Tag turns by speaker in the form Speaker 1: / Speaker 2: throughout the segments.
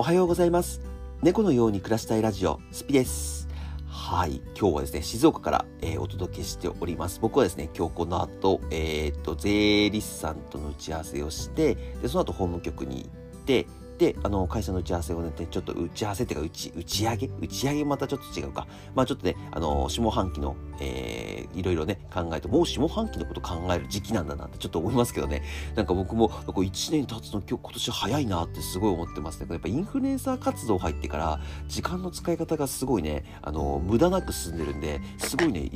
Speaker 1: おはようございます。猫のように暮らしたいラジオスピです。はい今日はですね静岡から、えー、お届けしております。僕はですね今日この後えー、っと税理士さんとの打ち合わせをしてでその後法務局に行ってで、あの、会社の打ち合わせをね、ちょっと打ち合わせっていうか、打ち、打ち上げ打ち上げまたちょっと違うか。まあちょっとね、あの、下半期の、えー、いろいろね、考えて、もう下半期のこと考える時期なんだなってちょっと思いますけどね。なんか僕も、こう1年経つの今日、今年早いなってすごい思ってますね。やっぱインフルエンサー活動入ってから、時間の使い方がすごいね、あの、無駄なく進んでるんで、すごいね、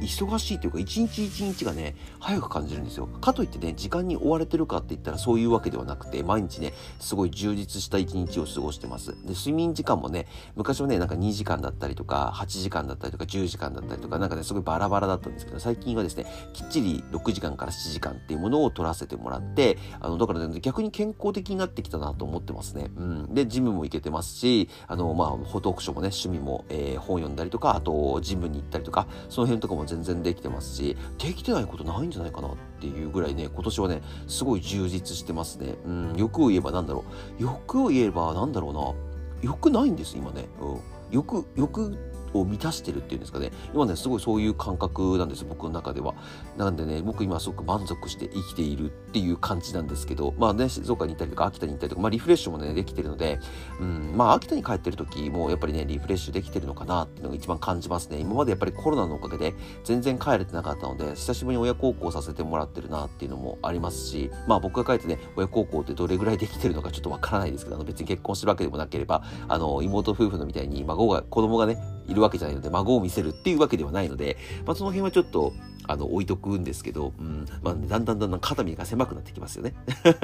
Speaker 1: 忙しいというか一日一日がね早く感じるんですよ。かといってね時間に追われてるかって言ったらそういうわけではなくて毎日ねすごい充実した一日を過ごしてます。で睡眠時間もね昔はねなんか2時間だったりとか8時間だったりとか10時間だったりとかなんかねすごいバラバラだったんですけど最近はですねきっちり6時間から7時間っていうものを取らせてもらってあのだからね逆に健康的になってきたなと思ってますね。うん。でジムも行けてますしあのまあフォト読書もね趣味も、えー、本読んだりとかあとジムに行ったりとかその辺とかも全然できてますしできてないことないんじゃないかなっていうぐらいね今年はねすごい充実してますね。うん欲を言えば何だろう。欲を言えば何だろうな。欲ないんです今ね、うん、欲欲を満たしてるっていうんですかね。今ねすごいそういう感覚なんです僕の中では。なんでね僕今すごく満足して生きているっていう感じなんですけどまあね静岡に行ったりとか秋田に行ったりとか、まあ、リフレッシュもねできてるので、うん、まあ秋田に帰ってる時もやっぱりねリフレッシュできてるのかなっていうのが一番感じますね。今までやっぱりコロナのおかげで全然帰れてなかったので久しぶりに親孝行させてもらってるなっていうのもありますしまあ僕が帰ってね親孝行ってどれぐらいできてるのかちょっとわからないですけどあの別に結婚してるわけでもなければあの妹夫婦のみたいに孫が子供がねいるわけじゃないので孫を見せるっていうわけではないので、まあ、その辺はちょっとあの置いとくんですけど、うんまあ、だんだんだんだん肩身が狭くなってきますよね。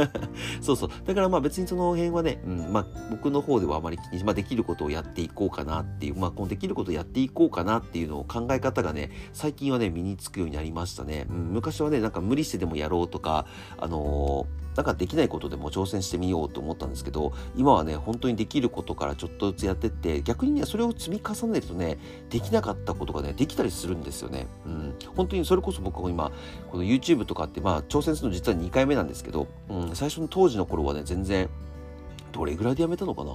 Speaker 1: そうそう。だからまあ別にその辺はね、うんまあ、僕の方ではあまり気に、まあ、できることをやっていこうかなっていう、まあ、このできることをやっていこうかなっていうのを考え方がね、最近はね、身につくようになりましたね。うん、昔はね、なんか無理してでもやろうとか、あのーなんかできないことでも挑戦してみようと思ったんですけど今はね本当にできることからちょっとずつやってって逆にねそれを積み重ねるとねできなかったことがねできたりするんですよね。うん、本当にそれこそ僕も今この YouTube とかってまあ挑戦するの実は2回目なんですけど、うん、最初の当時の頃はね全然どれぐらいでやめたのかな？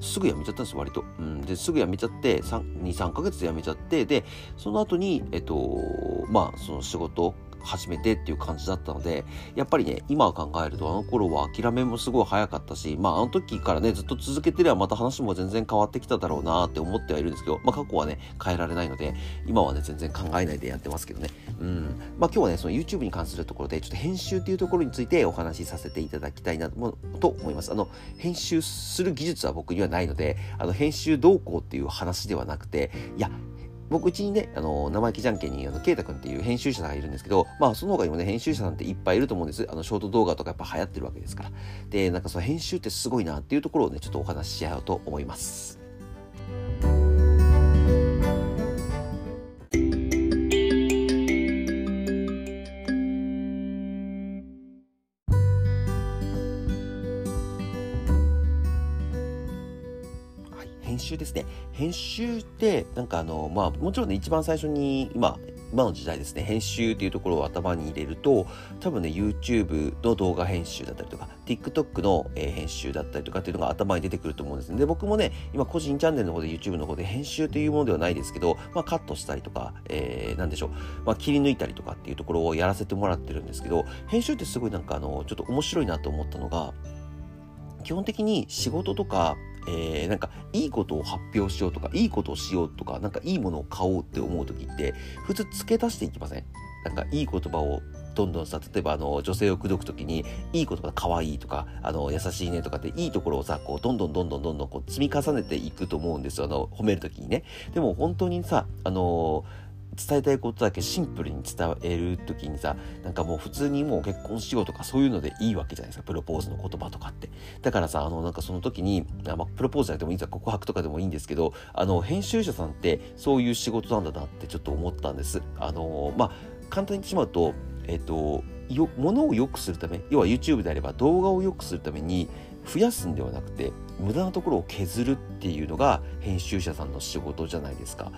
Speaker 1: すぐ辞めちゃったんです割と。うん、ですぐ辞めちゃって23ヶ月で辞めちゃってでその後にえっとまあその仕事始めてっていう感じだったので、やっぱりね、今考えるとあの頃は諦めもすごい早かったし、まああの時からね、ずっと続けてればまた話も全然変わってきただろうなって思ってはいるんですけど、まあ過去はね、変えられないので、今はね、全然考えないでやってますけどね。うん。まあ今日はね、その YouTube に関するところで、ちょっと編集っていうところについてお話しさせていただきたいなと思います。あの、編集する技術は僕にはないので、あの、編集動向っていう話ではなくて、いや、僕うちにね、あの、生意気じゃんけんに、あの、ケイタ君っていう編集者さんがいるんですけど、まあ、その他にもね、編集者なんていっぱいいると思うんです。あの、ショート動画とかやっぱ流行ってるわけですから。で、なんかその編集ってすごいなっていうところをね、ちょっとお話しし合おうと思います。集ですね。編集って、なんかあの、まあ、もちろんね、一番最初に、今、今の時代ですね、編集っていうところを頭に入れると、多分ね、YouTube の動画編集だったりとか、TikTok の、えー、編集だったりとかっていうのが頭に出てくると思うんですね。で、僕もね、今個人チャンネルの方で YouTube の方で編集というものではないですけど、まあカットしたりとか、えー、なんでしょう、まあ切り抜いたりとかっていうところをやらせてもらってるんですけど、編集ってすごいなんかあの、ちょっと面白いなと思ったのが、基本的に仕事とかえー、なんかいいことを発表しようとかいいことをしようとかなんかいいものを買おうって思う時って普通付け足していきません？なんかいい言葉をどんどんさ例えばあの女性を口説く時にいい言葉可愛いとかあの優しいねとかっていいところをさこうどんどんどんどんどんどんこう積み重ねていくと思うんですよ。あの褒める時にね。でも本当にさあのー伝えたいことだけシンプルに伝える時にさなんかもう普通にもう結婚しようとかそういうのでいいわけじゃないですか。プロポーズの言葉とかって。だからさあのなんかその時にあ、まあ、プロポーズじゃなくてもいいんです告白とかでもいいんですけどあの編集者さんってそういう仕事なんだなってちょっと思ったんです。あのまあ簡単に言ってしまうとえっ、とよものを良くするため要は YouTube であれば動画を良くするために増やすんではなくて無駄なところを削るっていうのが編集者さんの仕事じゃないですか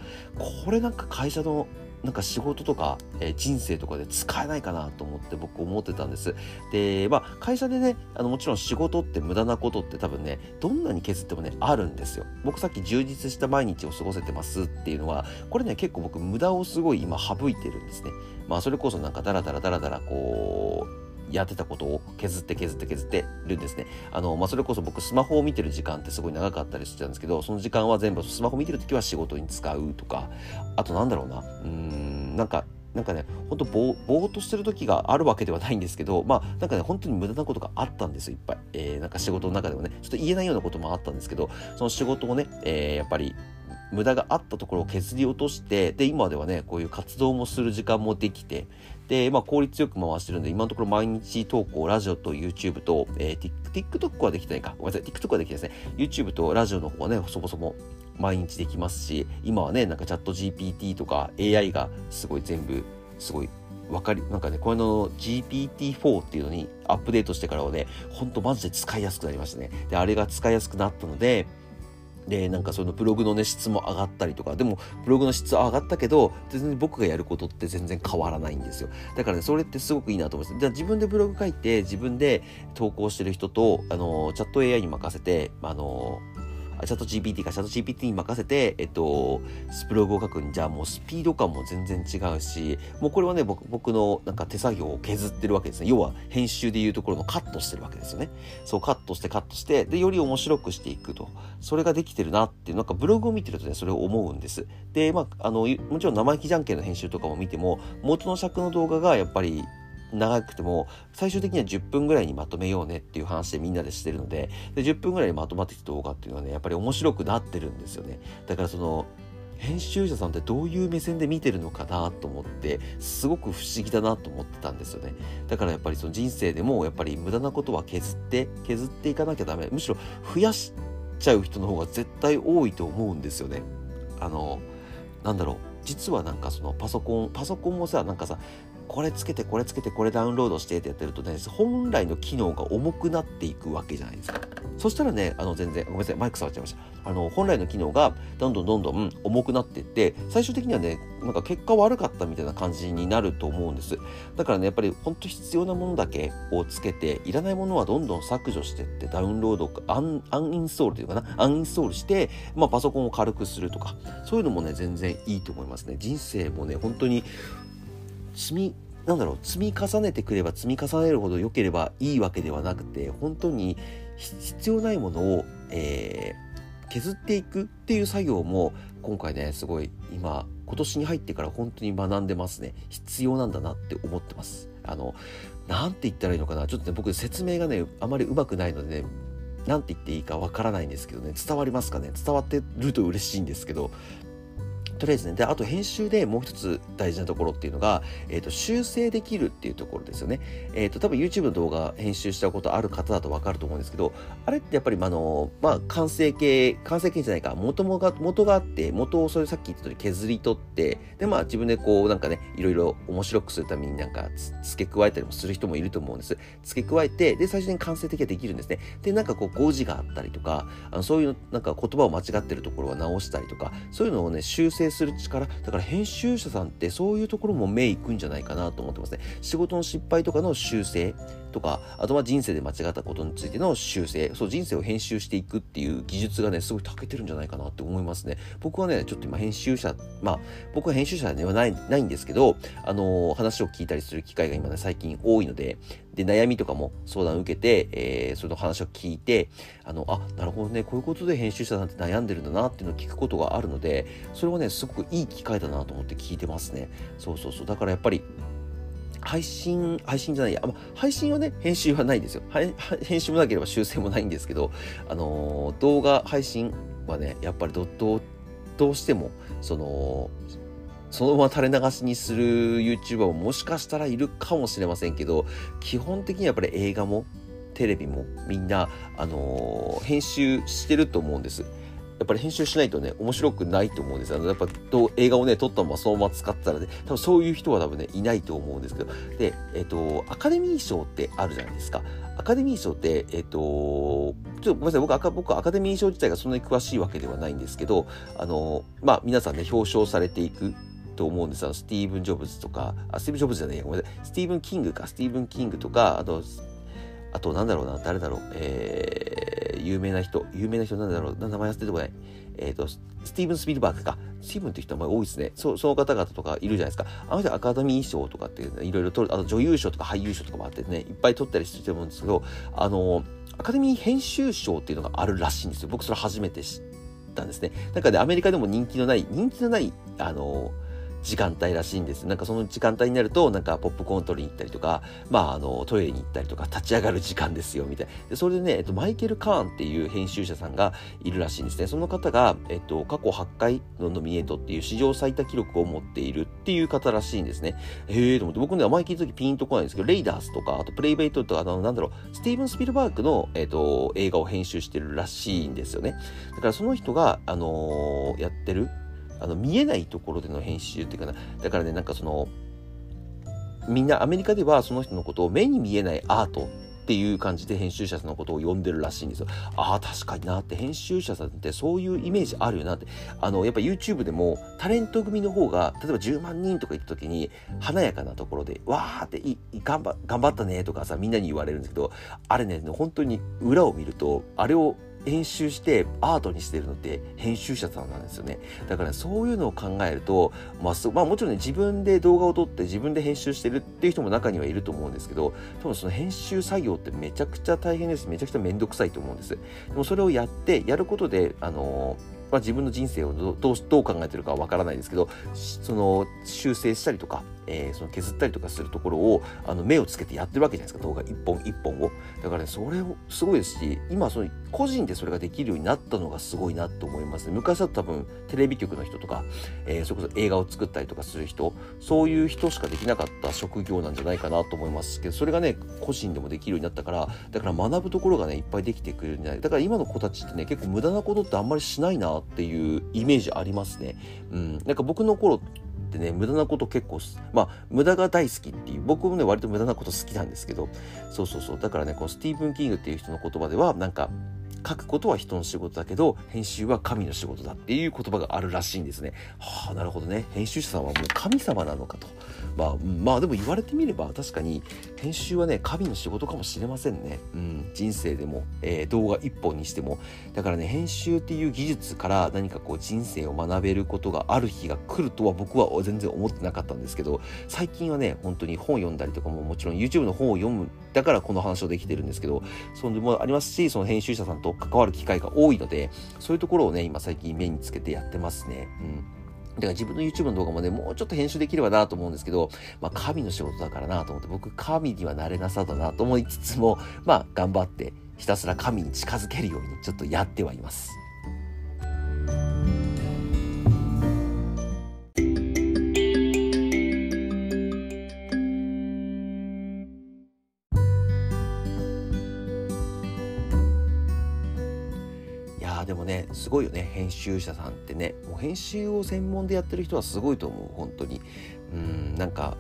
Speaker 1: これなんか会社のなんか仕事とか、えー、人生とかで使えないかなと思って僕思ってたんです。で、まあ会社でね、あのもちろん仕事って無駄なことって多分ね、どんなに削ってもね、あるんですよ。僕さっき充実した毎日を過ごせてますっていうのは、これね、結構僕無駄をすごい今省いてるんですね。まあそれこそなんかダラダラダラダラこう、やってたことを削って削って削ってるんですね。あの、まあ、それこそ僕スマホを見てる時間ってすごい長かったりしてたんですけど、その時間は全部スマホ見てる時は仕事に使うとか、あとなんだろうな、うーん、なんか、なんかね、ほんとぼーっとしてる時があるわけではないんですけど、まあ、なんかね、本当に無駄なことがあったんですよ、いっぱい。えー、なんか仕事の中でもね、ちょっと言えないようなこともあったんですけど、その仕事をね、えー、やっぱり、無駄があったところを削り落としてで今ではねこういう活動もする時間もできてで、まあ、効率よく回してるんで、今のところ毎日投稿、ラジオと YouTube と、えー、TikTok はできてないか。ごめんなさい。TikTok はできてないですね。YouTube とラジオの方はね、そもそも毎日できますし、今はね、なんかチャット GPT とか AI がすごい全部、すごいわかり、なんかね、これの GPT-4 っていうのにアップデートしてからはね、ほんとマジで使いやすくなりましたね。で、あれが使いやすくなったので、で、なんかそのブログのね、質も上がったりとか、でも、ブログの質は上がったけど、全然僕がやることって全然変わらないんですよ。だからね、それってすごくいいなと思います。じゃあ自分でブログ書いて、自分で投稿してる人と、あの、チャット AI に任せて、あの、チャット GPT かチャット GPT に任せて、えっと、スプログを書くんじゃもうスピード感も全然違うし、もうこれはね、僕僕のなんか手作業を削ってるわけですね。要は編集でいうところのカットしてるわけですよね。そう、カットしてカットして、で、より面白くしていくと。それができてるなっていう、なんかブログを見てるとね、それを思うんです。で、まあ、あの、もちろん生意気じゃんけんの編集とかも見ても、元の尺の動画がやっぱり長くても最終的には10分ぐらいにまとめようねっていう話でみんなでしてるのでで10分ぐらいにまとまってきた動画っていうのはねやっぱり面白くなってるんですよね。だからその編集者さんってどういう目線で見てるのかなと思ってすごく不思議だなと思ってたんですよね。だからやっぱりその人生でもやっぱり無駄なことは削って削っていかなきゃダメ。むしろ増やしちゃう人の方が絶対多いと思うんですよね。あのなんだろう。実はなんかそのパソコンパソコンもさなんかさこれつけてこれつけてこれダウンロードしてってやってるとね本来の機能が重くなっていくわけじゃないですか。そしたらねあの全然ごめんなさいマイク触っちゃいました。あの本来の機能がどんどんどんどん重くなっていって最終的にはねなんか結果悪かったみたいな感じになると思うんです。だからねやっぱり本当必要なものだけをつけていらないものはどんどん削除してってダウンロードアンアンインストールというかなアンインストールして、まあ、パソコンを軽くするとかそういうのもね全然いいと思いますね。人生もね本当に積みなんだろう積み重ねてくれば積み重ねるほど良ければいいわけではなくて本当に必要ないものを、えー、削っていくっていう作業も今回ねすごい今今年に入ってから本当に学んでますね。必要なんだなって思ってます。あのなんて言ったらいいのかな。ちょっとね僕説明がねあまりうまくないのでねなんて言っていいかわからないんですけどね。伝わりますかね。伝わってると嬉しいんですけど。とりあえずね、で、あと編集でもう一つ大事なところっていうのが、えっ、ー、と、修正できるっていうところですよね。えっ、ー、と、多分 YouTube の動画編集したことある方だとわかると思うんですけど、あれってやっぱり、あの、まあ、完成形、完成形じゃないか、元もが、元があって、元をそれさっき言った通り削り取って、で、まあ、自分でこう、なんかね、いろいろ面白くするためになんか付け加えたりもする人もいると思うんです。付け加えて、で、最初に完成的ができるんですね。で、なんかこう、誤字があったりとか、あのそういう、なんか言葉を間違ってるところは直したりとか、そういうのをね、修正する力、だから編集者さんってそういうところも目いくんじゃないかなと思ってますね。仕事の失敗とかの修正とか、あとは人生で間違ったことについての修正、そう人生を編集していくっていう技術がね、すごい長けてるんじゃないかなって思いますね。僕はね、ちょっと今編集者、まあ、僕は編集者ではない、ないんですけど、あのー、話を聞いたりする機会が今ね、最近多いので、で、悩みとかも相談を受けて、えー、その話を聞いて、あの、あ、なるほどね、こういうことで編集者さんて悩んでるんだなっていうのを聞くことがあるので、それはね、すごくいい機会だなと思って聞いてますね。そうそうそう。だからやっぱり、配信、配信じゃないや、ま配信はね、編集はないですよ。編集もなければ修正もないんですけど、あのー、動画配信はね、やっぱりど、どどうしても、その、そのまま垂れ流しにする YouTuber ももしかしたらいるかもしれませんけど、基本的にはやっぱり映画もテレビもみんな、あのー、編集してると思うんです。やっぱり編集しないとね、面白くないと思うんです。あの、やっぱ映画をね、撮ったままそのまま使ったらね、多分そういう人は多分ね、いないと思うんですけど。で、えっ、と、アカデミー賞ってあるじゃないですか。アカデミー賞って、えっ、と、ちょっとごめんなさい、僕、僕アカデミー賞自体がそんなに詳しいわけではないんですけど、あの、まあ、皆さんね、表彰されていくと思うんですよ。スティーブン・ジョブズとか、あ、スティーブン・ジョブズじゃないごめんなさい。スティーブン・キングか、スティーブン・キングとか、あと、あと、なんだろうな、誰だろう、えー、有名な人、有名な人なんだろう、名前忘れてこない。えっ、ー、と、スティーブン・スピルバーグか。スティーブンって人も多いですね。そその方々とかいるじゃないですか。あの人アカデミー賞とかっていう、いろいろ取る、あと女優賞とか俳優賞とかもあってね、いっぱい取ったりしてると思うんですけど、あの、アカデミー編集賞っていうのがあるらしいんですよ。僕それ初めて知ったんですね。なんかね、アメリカでも人気のない、人気のない、あの、時間帯らしいんです。なんかその時間帯になると、なんかポップコーン取りに行ったりとか、まああのトイレに行ったりとか、立ち上がる時間ですよ、みたいな。で、それでね、えっと、マイケル・カーンっていう編集者さんがいるらしいんですね。その方が、えっと、過去8回のノミネートっていう史上最多記録を持っているっていう方らしいんですね。へえと思って、僕ね、名前聞いた時ピンとこないんですけど、レイダースとか、あとプレイベイトとか、あの、なんだろう、スティーブン・スピルバーグの、えっと、映画を編集してるらしいんですよね。だからその人が、あのー、やってる、あの見えないところでの編集っていうかなだからねなんかそのみんなアメリカではその人のことを目に見えないアートっていう感じで編集者さんのことを呼んでるらしいんですよ。ああ、確かになって編集者さんってそういうイメージあるよなって。あの、やっぱ YouTube でもタレント組の方が、例えば10万人とか言った時に華やかなところで、わーってい頑張頑張ったねとかさ、みんなに言われるんですけど、あれね、本当に裏を見ると、あれを編集してアートにしてるのって編集者さんなんですよね。だから、そういうのを考えると、まあ、まあ、もちろんね、自分で動画を撮って自分で編集してるっていう人も中にはいると思うんですけど、多分その編集作業ってめちゃくちゃ大変です。めちゃくちゃめんどくさいと思うんです。でもそれをやって、やることで、あのまあ、自分の人生をどうどう考えてるかはわからないですけど、その修正したりとか、えー、その削ったりとかするところをあの目をつけてやってるわけじゃないですか動画一本一本を。だからねそれをすごいですし今その個人でそれができるようになったのがすごいなと思います。ね昔だと多分テレビ局の人とか、えー、それこそ映画を作ったりとかする人そういう人しかできなかった職業なんじゃないかなと思いますけどそれがね個人でもできるようになったからだから学ぶところがねいっぱいできてくれるんじゃないだから今の子たちってね結構無駄なことってあんまりしないなっていうイメージありますね。うん。なんか僕の頃ってね、無駄なこと結構、まあ、無駄が大好きっていう、僕もね、割と無駄なこと好きなんですけど、そうそうそう。だからね、このスティーブン・キングっていう人の言葉では、なんか、書くことは人の仕事だけど、編集は神の仕事だっていう言葉があるらしいんですね。はあ、なるほどね。編集者さんはもう神様なのかと。まあ、まあでも言われてみれば確かに編集はね、神の仕事かもしれませんね。うん、人生でも、えー、動画一本にしても。だからね、編集っていう技術から何かこう人生を学べることがある日が来るとは僕は全然思ってなかったんですけど、最近はね、本当に本読んだりとかももちろん YouTube の本を読む、だからこの話をできてるんですけど、それもありますし、その編集者さんと関わる機会が多いので、そういうところをね、今最近目につけてやってますね。うんだから自分の YouTube の動画もね、もうちょっと編集できればなと思うんですけど、まあ神の仕事だからなと思って、僕神にはなれなさだなと思いつつも、まあ頑張ってひたすら神に近づけるようにちょっとやってはいます。すごいよね。編集者さんってね。もう編集を専門でやってる人はすごいと思う。本当に。うんなんか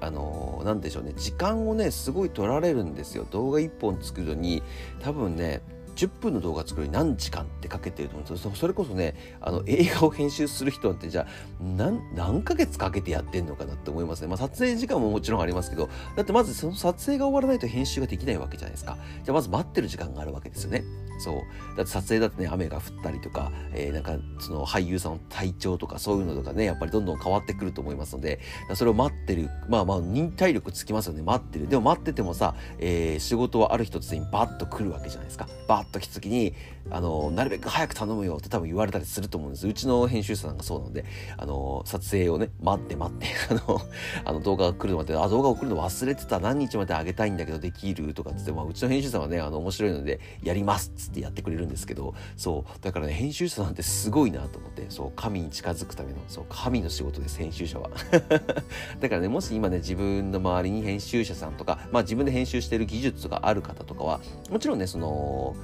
Speaker 1: あの何でしょうね。時間をねすごい取られるんですよ。動画1本作るのに。多分ね10分の動画作るに何時間ってかけてると思うんです。それこそね、あの映画を編集する人ってじゃあ何、何ヶ月かけてやってんのかなって思いますね。まあ撮影時間ももちろんありますけど、だってまずその撮影が終わらないと編集ができないわけじゃないですか。じゃあまず待ってる時間があるわけですよね。そう。だって撮影だってね、雨が降ったりとか、えー、なんかその俳優さんの体調とかそういうのとかね、やっぱりどんどん変わってくると思いますので、それを待ってる。まあまあ忍耐力つきますよね。待ってる。でも待っててもさ、えー、仕事はある日突然バッと来るわけじゃないですか。バッと来た時に、あの、なるべく早く頼むよって多分言われたりすると思うんです。うちの編集者さんがそうなので、あの、撮影をね、待って待って、あの、あの動画が来るのまで、あ、動画送るの忘れてた、何日まであげたいんだけどできるとかっつって、まあ、うちの編集者さんはね、あの、面白いので、やりますっつってやってくれるんですけど、そう、だからね、編集者さんってすごいなと思って、そう、神に近づくための、そう、神の仕事です、編集者は。だからね、もし今ね、自分の周りに編集者さんとか、まあ自分で編集してる技術がある方とかは、もちろんね、その、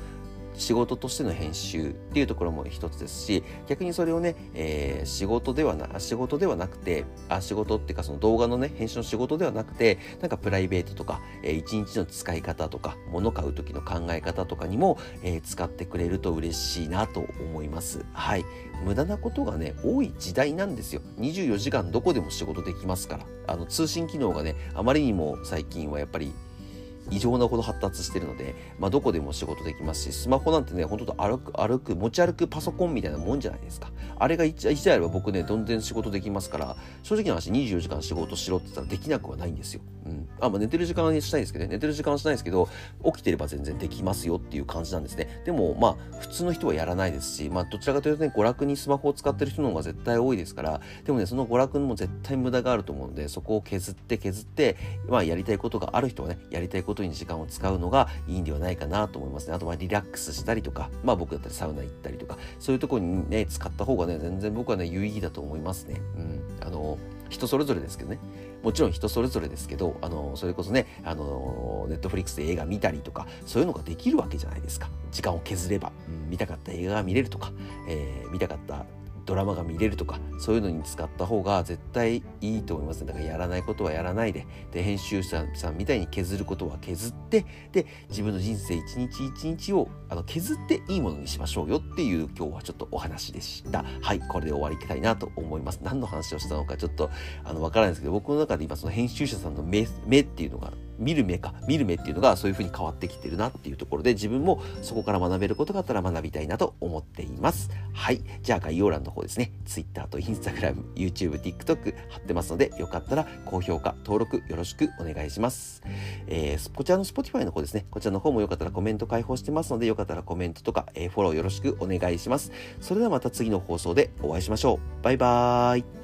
Speaker 1: 仕事としての編集っていうところも一つですし逆にそれをね、えー、仕事ではな仕事ではなくてあ仕事っていうかその動画のね編集の仕事ではなくてなんかプライベートとか、えー、一日の使い方とか物買う時の考え方とかにも、えー、使ってくれると嬉しいなと思います。はい。無駄なことがね多い時代なんですよ。24時間どこでも仕事できますから。あの通信機能がねあまりにも最近はやっぱり異常なほど発達してるので、まあ、どこでも仕事できますし、スマホなんてね、ほんと歩く、歩く、持ち歩くパソコンみたいなもんじゃないですか。あれが1台あれば僕ね、どんどん仕事できますから、正直な話24時間仕事しろって言ったらできなくはないんですよ。うん。あ、まあ、寝てる時間はしたいですけどね、寝てる時間はしないですけど、起きてれば全然できますよっていう感じなんですね。でも、まあ、普通の人はやらないですし、まあ、どちらかというとね、娯楽にスマホを使ってる人の方が絶対多いですから、でもね、その娯楽も絶対無駄があると思うので、そこを削って削って、まあ、やりたいことがある人はね、やりたいことに時間を使うのがいいんではないかなと思いますね。あとはリラックスしたりとか、まあ僕だったらサウナ行ったりとか、そういうところにね、使った方がね、全然僕はね、有意義だと思いますね。うん。あの、人それぞれですけどね。もちろん人それぞれですけど、あの、それこそね、あの、ネットフリックスで映画見たりとか、そういうのができるわけじゃないですか。時間を削れば、うん、見たかった映画が見れるとか、えー、見たかったドラマが見れるとかそういうのに使った方が絶対いいと思います。ねだからやらないことはやらないでで編集者さんみたいに削ることは削ってで自分の人生一日一日をあの削っていいものにしましょうよっていう今日はちょっとお話でした。はいこれで終わりたいなと思います。何の話をしたのかちょっとあのわからないですけど僕の中で今その編集者さんの目目っていうのが見る目か見る目っていうのがそういう風に変わってきてるなっていうところで自分もそこから学べることがあったら学びたいなと思っています。はい。じゃあ概要欄の方ですね。Twitter と Instagram、YouTube、TikTok 貼ってますのでよかったら高評価登録よろしくお願いします、えー、こちらの Spotify の方ですね。こちらの方もよかったらコメント開放してますのでよかったらコメントとか、えー、フォローよろしくお願いします。それではまた次の放送でお会いしましょう。バイバーイ。